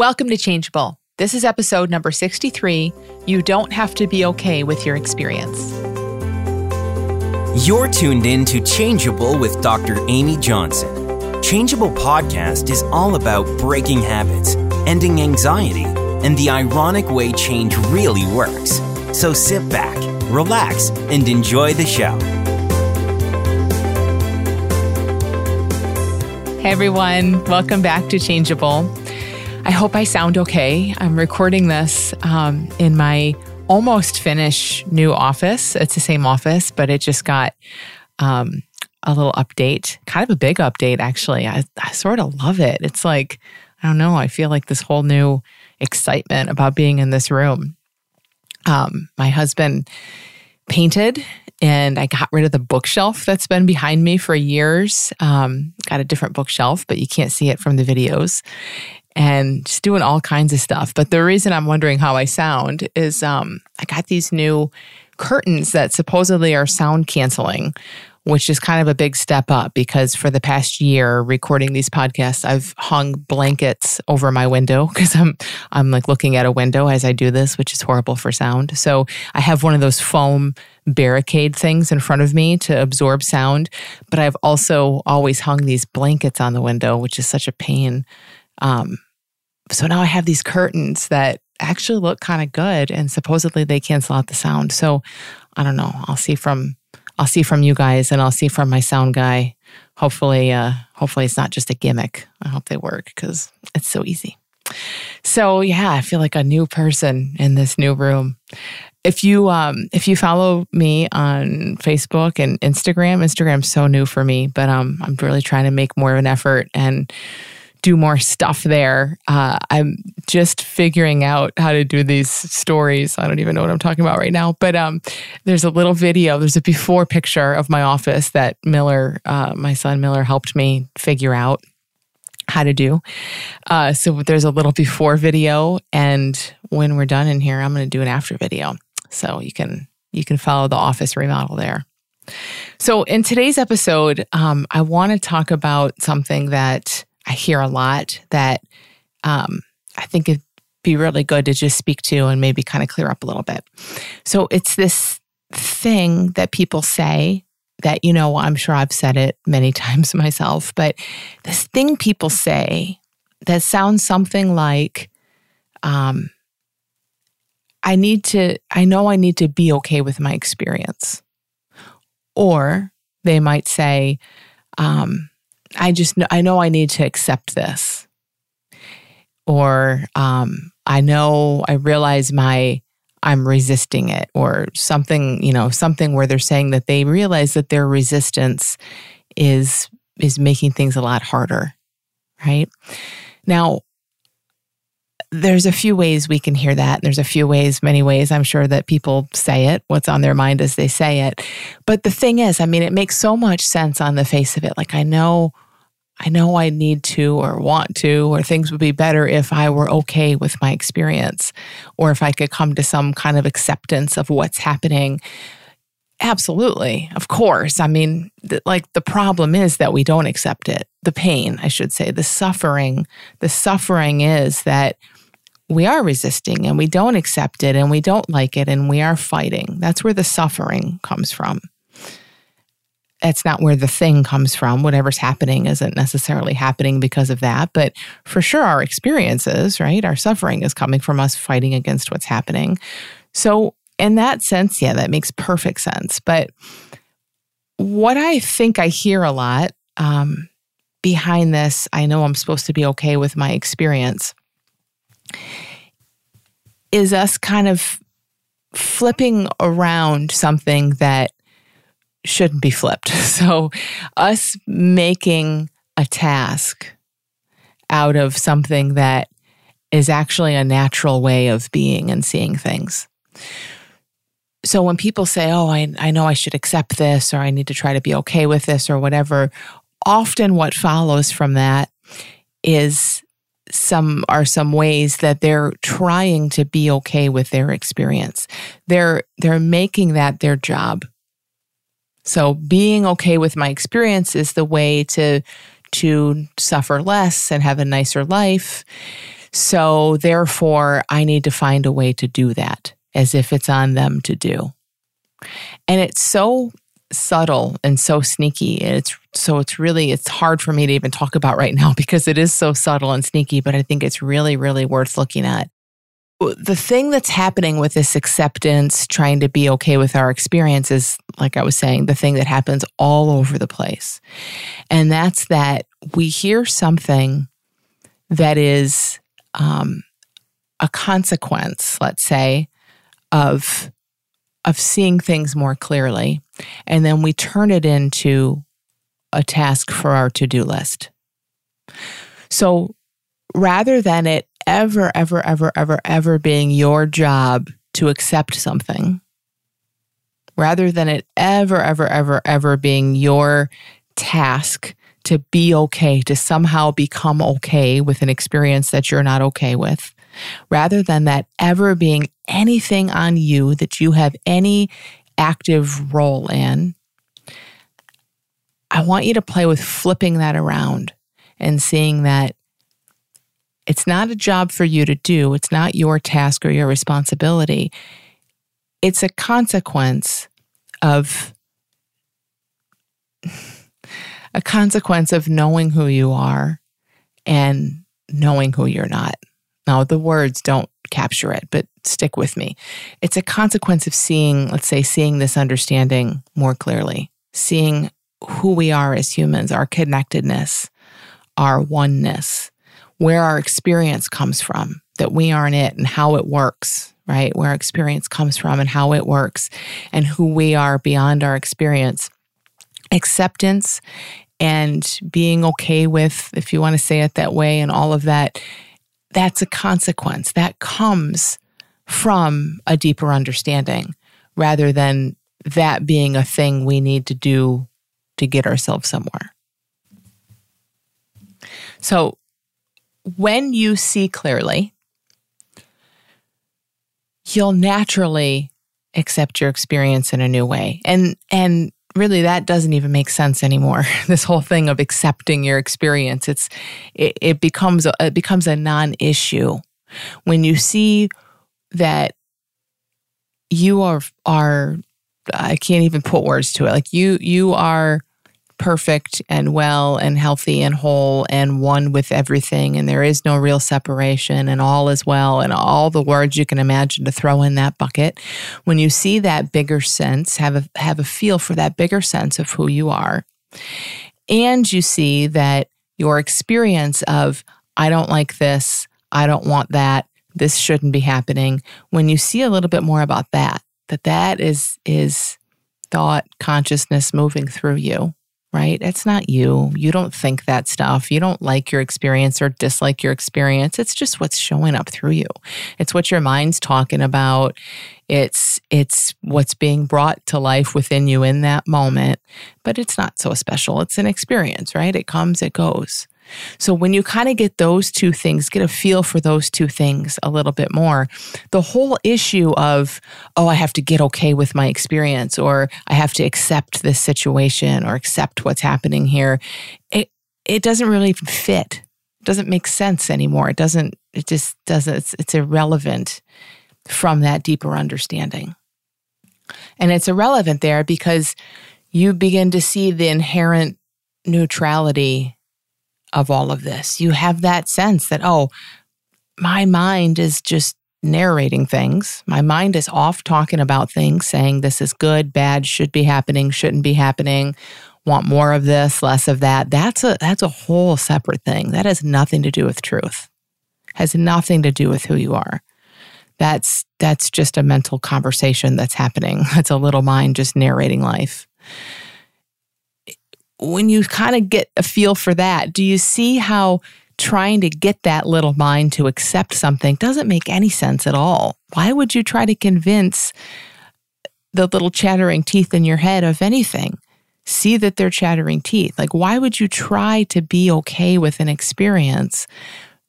Welcome to Changeable. This is episode number 63. You don't have to be okay with your experience. You're tuned in to Changeable with Dr. Amy Johnson. Changeable podcast is all about breaking habits, ending anxiety, and the ironic way change really works. So sit back, relax, and enjoy the show. Hey everyone, welcome back to Changeable. I hope I sound okay. I'm recording this um, in my almost finished new office. It's the same office, but it just got um, a little update, kind of a big update, actually. I, I sort of love it. It's like, I don't know, I feel like this whole new excitement about being in this room. Um, my husband painted and I got rid of the bookshelf that's been behind me for years. Um, got a different bookshelf, but you can't see it from the videos and just doing all kinds of stuff. But the reason I'm wondering how I sound is um, I got these new curtains that supposedly are sound canceling, which is kind of a big step up because for the past year recording these podcasts, I've hung blankets over my window because I'm I'm like looking at a window as I do this, which is horrible for sound. So I have one of those foam barricade things in front of me to absorb sound, but I've also always hung these blankets on the window, which is such a pain. Um, so now I have these curtains that actually look kind of good and supposedly they cancel out the sound. So I don't know. I'll see from I'll see from you guys and I'll see from my sound guy. Hopefully uh hopefully it's not just a gimmick. I hope they work cuz it's so easy. So yeah, I feel like a new person in this new room. If you um if you follow me on Facebook and Instagram, Instagram's so new for me, but um I'm really trying to make more of an effort and do more stuff there. Uh, I'm just figuring out how to do these stories. I don't even know what I'm talking about right now. But um, there's a little video. There's a before picture of my office that Miller, uh, my son Miller, helped me figure out how to do. Uh, so there's a little before video, and when we're done in here, I'm going to do an after video. So you can you can follow the office remodel there. So in today's episode, um, I want to talk about something that I hear a lot that um, I think it'd be really good to just speak to and maybe kind of clear up a little bit. So it's this thing that people say that, you know, I'm sure I've said it many times myself, but this thing people say that sounds something like, um, I need to, I know I need to be okay with my experience. Or they might say, um, I just know, I know I need to accept this. Or um, I know I realize my I'm resisting it or something, you know, something where they're saying that they realize that their resistance is is making things a lot harder. Right? Now, there's a few ways we can hear that. There's a few ways, many ways, I'm sure that people say it, what's on their mind as they say it. But the thing is, I mean, it makes so much sense on the face of it. Like, I know, I know I need to or want to, or things would be better if I were okay with my experience, or if I could come to some kind of acceptance of what's happening. Absolutely. Of course. I mean, th- like the problem is that we don't accept it. The pain, I should say, the suffering. The suffering is that we are resisting and we don't accept it and we don't like it and we are fighting. That's where the suffering comes from. That's not where the thing comes from. Whatever's happening isn't necessarily happening because of that. But for sure, our experiences, right? Our suffering is coming from us fighting against what's happening. So, in that sense, yeah, that makes perfect sense. But what I think I hear a lot um, behind this, I know I'm supposed to be okay with my experience is us kind of flipping around something that shouldn't be flipped. So, us making a task out of something that is actually a natural way of being and seeing things. So, when people say, Oh, I, I know I should accept this, or I need to try to be okay with this, or whatever, often what follows from that is some are some ways that they're trying to be okay with their experience. They're they're making that their job. So being okay with my experience is the way to to suffer less and have a nicer life. So, therefore, I need to find a way to do that as if it's on them to do. And it's so subtle and so sneaky. It's so it's really it's hard for me to even talk about right now because it is so subtle and sneaky, but I think it's really really worth looking at. The thing that's happening with this acceptance, trying to be okay with our experience is like I was saying, the thing that happens all over the place. And that's that we hear something that is um, a consequence, let's say, of of seeing things more clearly, and then we turn it into a task for our to-do list. So rather than it ever, ever, ever, ever, ever being your job to accept something, rather than it ever, ever, ever, ever being your task to be okay, to somehow become okay with an experience that you're not okay with, rather than that ever being anything on you that you have any active role in, I want you to play with flipping that around and seeing that it's not a job for you to do, it's not your task or your responsibility. It's a consequence of a consequence of knowing who you are and knowing who you're not. Now, the words don't capture it, but stick with me. It's a consequence of seeing, let's say, seeing this understanding more clearly, seeing who we are as humans, our connectedness, our oneness, where our experience comes from, that we aren't it and how it works, right? Where our experience comes from and how it works, and who we are beyond our experience. Acceptance and being okay with, if you want to say it that way, and all of that that's a consequence that comes from a deeper understanding rather than that being a thing we need to do to get ourselves somewhere. So, when you see clearly, you'll naturally accept your experience in a new way. And and really that doesn't even make sense anymore this whole thing of accepting your experience. It's it, it becomes a, it becomes a non-issue. When you see that you are are i can't even put words to it. Like you you are perfect and well and healthy and whole and one with everything and there is no real separation and all is well and all the words you can imagine to throw in that bucket. When you see that bigger sense have a have a feel for that bigger sense of who you are. And you see that your experience of I don't like this I don't want that this shouldn't be happening. When you see a little bit more about that that that is is thought consciousness moving through you right? It's not you. You don't think that stuff. You don't like your experience or dislike your experience. It's just what's showing up through you. It's what your mind's talking about. It's it's what's being brought to life within you in that moment, but it's not so special. It's an experience, right? It comes, it goes. So when you kind of get those two things, get a feel for those two things a little bit more, the whole issue of, oh, I have to get okay with my experience or I have to accept this situation or accept what's happening here, it, it doesn't really fit. It doesn't make sense anymore. It doesn't, it just doesn't, it's, it's irrelevant from that deeper understanding. And it's irrelevant there because you begin to see the inherent neutrality of all of this. You have that sense that, oh, my mind is just narrating things. My mind is off talking about things, saying this is good, bad, should be happening, shouldn't be happening, want more of this, less of that. That's a that's a whole separate thing. That has nothing to do with truth. Has nothing to do with who you are. That's that's just a mental conversation that's happening. That's a little mind just narrating life when you kind of get a feel for that, do you see how trying to get that little mind to accept something doesn't make any sense at all? Why would you try to convince the little chattering teeth in your head of anything? See that they're chattering teeth. Like, why would you try to be okay with an experience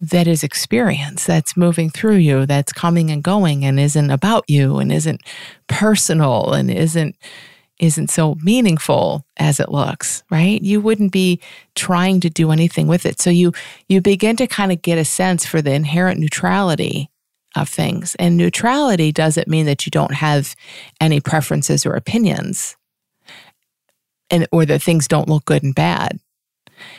that is experience that's moving through you, that's coming and going and isn't about you and isn't personal and isn't isn't so meaningful as it looks, right? You wouldn't be trying to do anything with it. So you you begin to kind of get a sense for the inherent neutrality of things. And neutrality doesn't mean that you don't have any preferences or opinions and or that things don't look good and bad.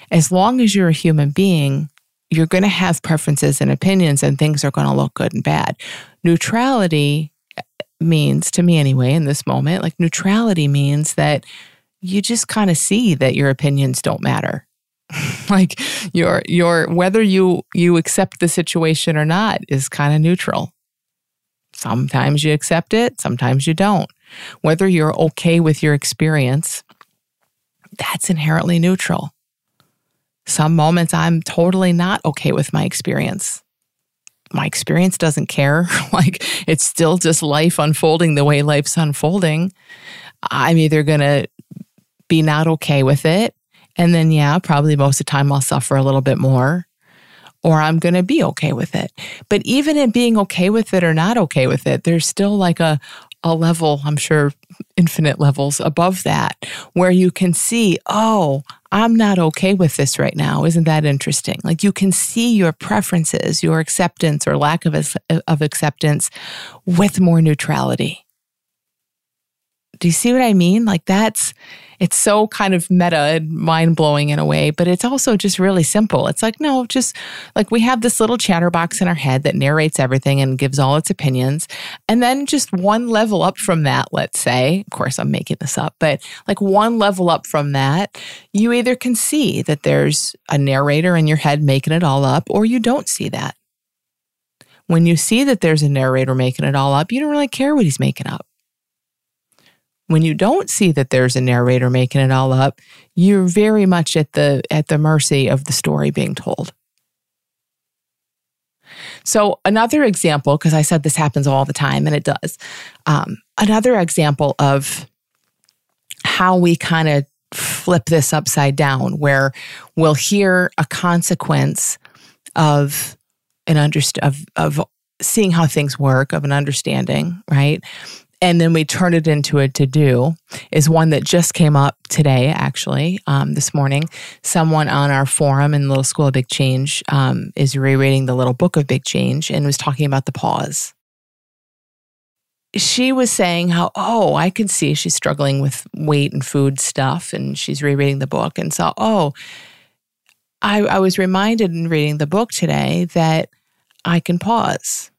As long as you're a human being, you're going to have preferences and opinions and things are going to look good and bad. Neutrality means to me anyway in this moment like neutrality means that you just kind of see that your opinions don't matter. Like your your whether you you accept the situation or not is kind of neutral. Sometimes you accept it sometimes you don't. Whether you're okay with your experience that's inherently neutral. Some moments i'm totally not okay with my experience my experience doesn't care. like it's still just life unfolding the way life's unfolding. I'm either going to be not okay with it. And then, yeah, probably most of the time I'll suffer a little bit more, or I'm going to be okay with it. But even in being okay with it or not okay with it, there's still like a, a level, I'm sure infinite levels above that, where you can see, oh, I'm not okay with this right now. Isn't that interesting? Like you can see your preferences, your acceptance or lack of, of acceptance with more neutrality. Do you see what I mean? Like that's, it's so kind of meta and mind blowing in a way, but it's also just really simple. It's like, no, just like we have this little chatterbox in our head that narrates everything and gives all its opinions. And then just one level up from that, let's say, of course, I'm making this up, but like one level up from that, you either can see that there's a narrator in your head making it all up, or you don't see that. When you see that there's a narrator making it all up, you don't really care what he's making up when you don't see that there's a narrator making it all up, you're very much at the at the mercy of the story being told. So another example, because I said this happens all the time, and it does. Um, another example of how we kind of flip this upside down, where we'll hear a consequence of an underst- of of seeing how things work, of an understanding, right? And then we turn it into a to do is one that just came up today actually um, this morning. Someone on our forum in little school of big change um, is rereading the little book of big change and was talking about the pause. She was saying how oh i could see she's struggling with weight and food stuff and she's rereading the book. And saw oh I, I was reminded in reading the book today that i can pause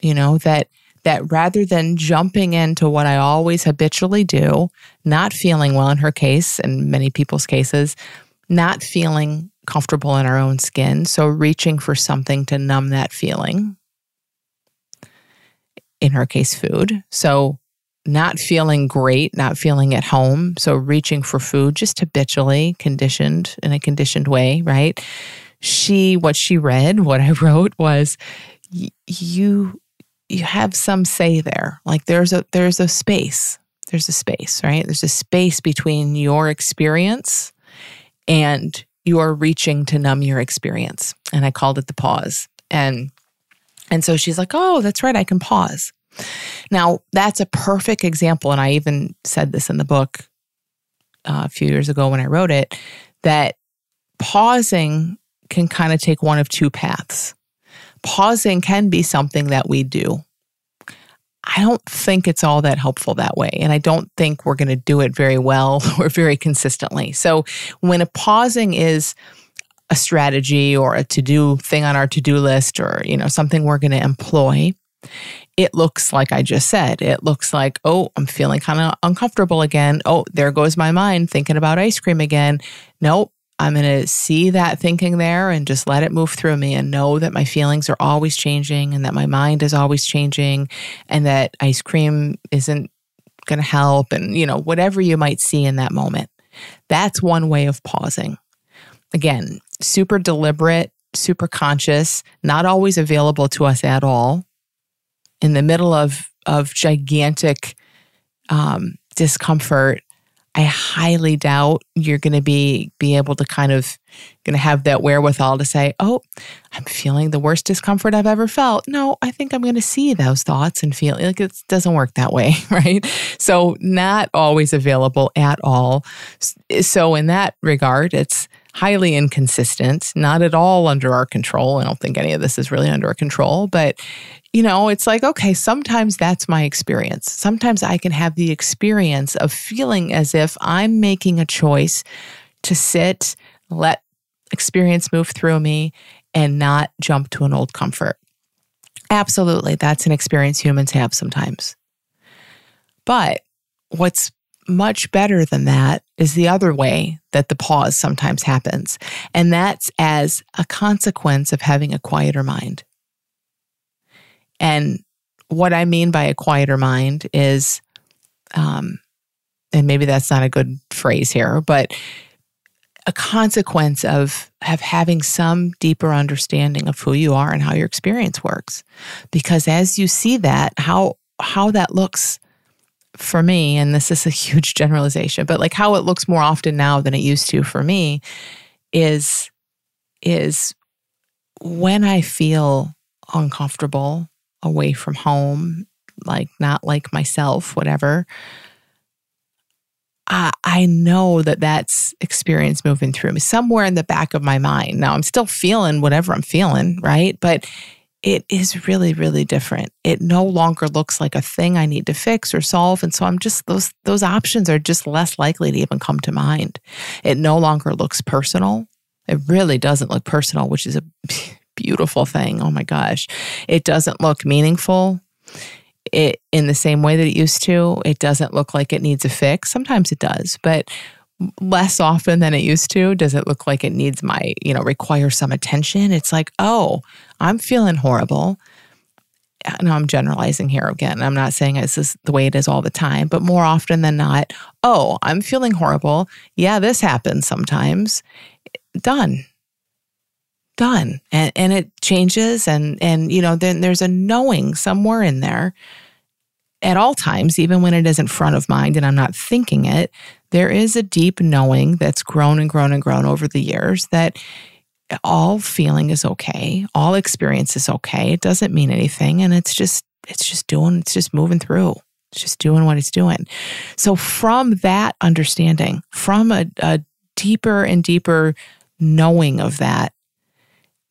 you know that that rather than jumping into what I always habitually do, not feeling well in her case, and many people's cases, not feeling comfortable in our own skin. So reaching for something to numb that feeling. In her case, food. So not feeling great, not feeling at home. So reaching for food just habitually, conditioned in a conditioned way, right? She, what she read, what I wrote was, you you have some say there. Like there's a there's a space. There's a space, right? There's a space between your experience and your reaching to numb your experience. And I called it the pause. And and so she's like, "Oh, that's right, I can pause." Now, that's a perfect example and I even said this in the book uh, a few years ago when I wrote it that pausing can kind of take one of two paths pausing can be something that we do. I don't think it's all that helpful that way. And I don't think we're going to do it very well or very consistently. So when a pausing is a strategy or a to-do thing on our to-do list or, you know, something we're going to employ, it looks like I just said. It looks like, oh, I'm feeling kind of uncomfortable again. Oh, there goes my mind thinking about ice cream again. Nope, I'm going to see that thinking there and just let it move through me and know that my feelings are always changing and that my mind is always changing and that ice cream isn't going to help and, you know, whatever you might see in that moment. That's one way of pausing. Again, super deliberate, super conscious, not always available to us at all. In the middle of, of gigantic um, discomfort, I highly doubt you're going to be be able to kind of going to have that wherewithal to say, "Oh, I'm feeling the worst discomfort I've ever felt." No, I think I'm going to see those thoughts and feel like it doesn't work that way, right? So, not always available at all. So, in that regard, it's highly inconsistent, not at all under our control. I don't think any of this is really under our control, but you know, it's like, okay, sometimes that's my experience. Sometimes I can have the experience of feeling as if I'm making a choice to sit, let experience move through me, and not jump to an old comfort. Absolutely, that's an experience humans have sometimes. But what's much better than that is the other way that the pause sometimes happens. And that's as a consequence of having a quieter mind. And what I mean by a quieter mind is, um, and maybe that's not a good phrase here, but a consequence of, of having some deeper understanding of who you are and how your experience works. Because as you see that, how how that looks for me, and this is a huge generalization, but like how it looks more often now than it used to for me is is when I feel uncomfortable away from home, like not like myself, whatever. I, I know that that's experience moving through me somewhere in the back of my mind. Now I'm still feeling whatever I'm feeling, right? But it is really really different it no longer looks like a thing i need to fix or solve and so i'm just those those options are just less likely to even come to mind it no longer looks personal it really doesn't look personal which is a beautiful thing. Oh my gosh. It doesn't look meaningful. It in the same way that it used to it doesn't look like it needs a fix. Sometimes it does but less often than it used to does it look like it needs my you know require some attention? It's like oh i'm feeling horrible. No i'm generalizing here again. I'm not saying this is the way it is all the time but more often than not oh i'm feeling horrible. Yeah this happens sometimes. Done done and and it changes and and you know then there's a knowing somewhere in there at all times even when it isn't front of mind and i'm not thinking it there is a deep knowing that's grown and grown and grown over the years that all feeling is okay, all experience is okay. It doesn't mean anything. And it's just, it's just doing, it's just moving through. It's just doing what it's doing. So, from that understanding, from a, a deeper and deeper knowing of that,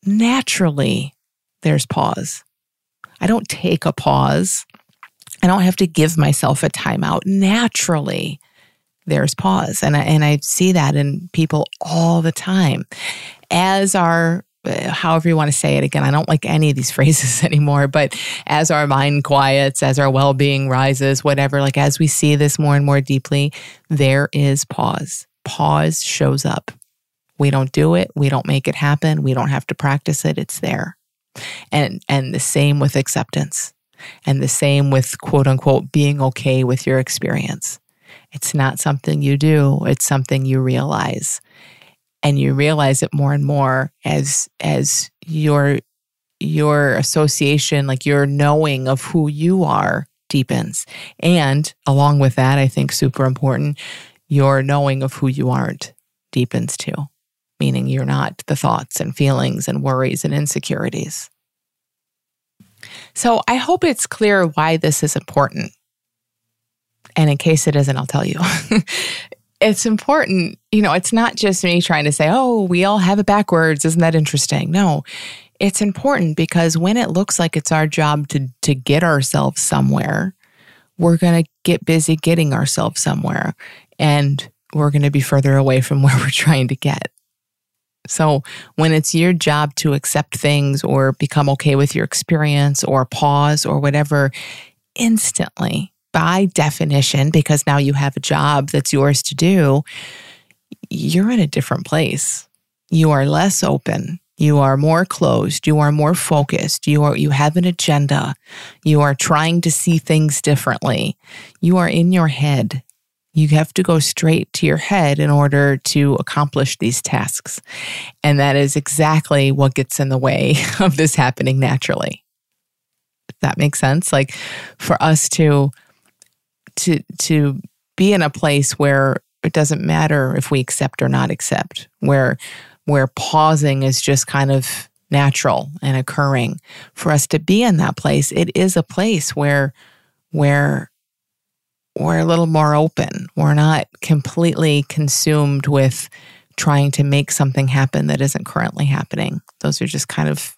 naturally there's pause. I don't take a pause. I don't have to give myself a timeout. Naturally, there's pause. And I, and I see that in people all the time. As our uh, however you want to say it again, I don't like any of these phrases anymore, but as our mind quiets, as our well being rises, whatever, like as we see this more and more deeply, there is pause. Pause shows up. We don't do it, we don't make it happen, we don't have to practice it, it's there. And and the same with acceptance. And the same with quote unquote being okay with your experience. It's not something you do, it's something you realize. And you realize it more and more as as your your association, like your knowing of who you are deepens. And along with that, I think super important, your knowing of who you aren't deepens too, meaning you're not the thoughts and feelings and worries and insecurities. So I hope it's clear why this is important. And in case it isn't, I'll tell you. it's important, you know, it's not just me trying to say, oh, we all have it backwards. Isn't that interesting? No, it's important because when it looks like it's our job to, to get ourselves somewhere, we're going to get busy getting ourselves somewhere and we're going to be further away from where we're trying to get. So, when it's your job to accept things or become okay with your experience or pause or whatever, instantly by definition, because now you have a job that's yours to do, you're in a different place. You are less open. You are more closed. You are more focused. You are, you have an agenda. You are trying to see things differently. You are in your head. You have to go straight to your head in order to accomplish these tasks. And that is exactly what gets in the way of this happening naturally. If that makes sense. Like for us to to to be in a place where it doesn't matter if we accept or not accept, where where pausing is just kind of natural and occurring. For us to be in that place, it is a place where where we're a little more open. We're not completely consumed with trying to make something happen that isn't currently happening. Those are just kind of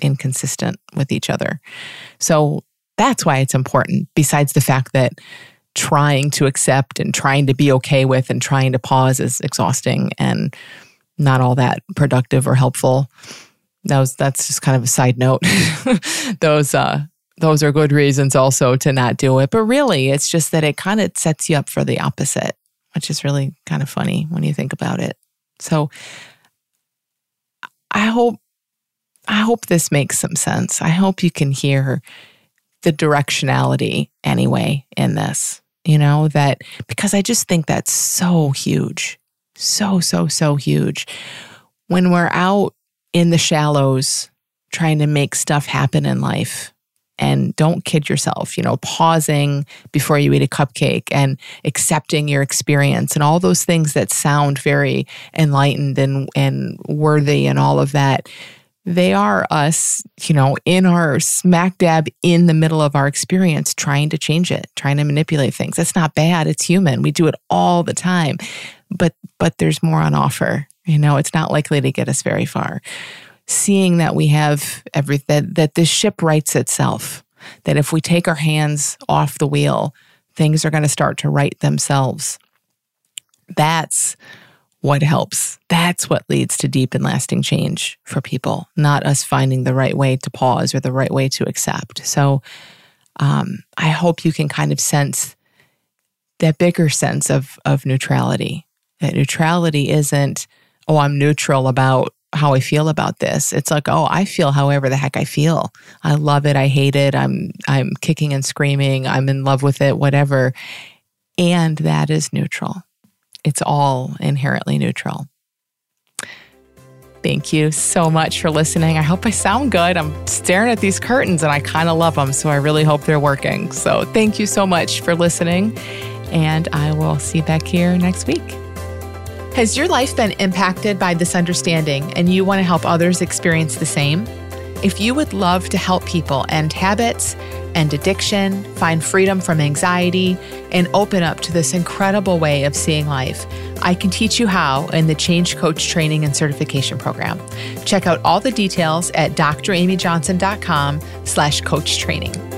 inconsistent with each other. So that's why it's important, besides the fact that trying to accept and trying to be okay with and trying to pause is exhausting and not all that productive or helpful. That was that's just kind of a side note. those uh those are good reasons also to not do it. But really, it's just that it kind of sets you up for the opposite, which is really kind of funny when you think about it. So I hope I hope this makes some sense. I hope you can hear the directionality anyway in this. You know, that because I just think that's so huge. So, so, so huge. When we're out in the shallows trying to make stuff happen in life, and don't kid yourself, you know, pausing before you eat a cupcake and accepting your experience and all those things that sound very enlightened and, and worthy and all of that. They are us, you know, in our smack dab in the middle of our experience, trying to change it, trying to manipulate things. That's not bad. It's human. We do it all the time. But but there's more on offer. You know, it's not likely to get us very far seeing that we have everything, that, that this ship rights itself, that if we take our hands off the wheel, things are going to start to right themselves. That's what helps. That's what leads to deep and lasting change for people, not us finding the right way to pause or the right way to accept. So um, I hope you can kind of sense that bigger sense of, of neutrality. That neutrality isn't, oh, I'm neutral about how I feel about this. It's like, oh, I feel however the heck I feel. I love it. I hate it. I'm I'm kicking and screaming. I'm in love with it, whatever. And that is neutral. It's all inherently neutral. Thank you so much for listening. I hope I sound good. I'm staring at these curtains and I kind of love them. So I really hope they're working. So thank you so much for listening. And I will see you back here next week. Has your life been impacted by this understanding and you want to help others experience the same? If you would love to help people end habits, end addiction, find freedom from anxiety, and open up to this incredible way of seeing life, I can teach you how in the Change Coach Training and Certification Program. Check out all the details at dramyjohnson.com slash coach training.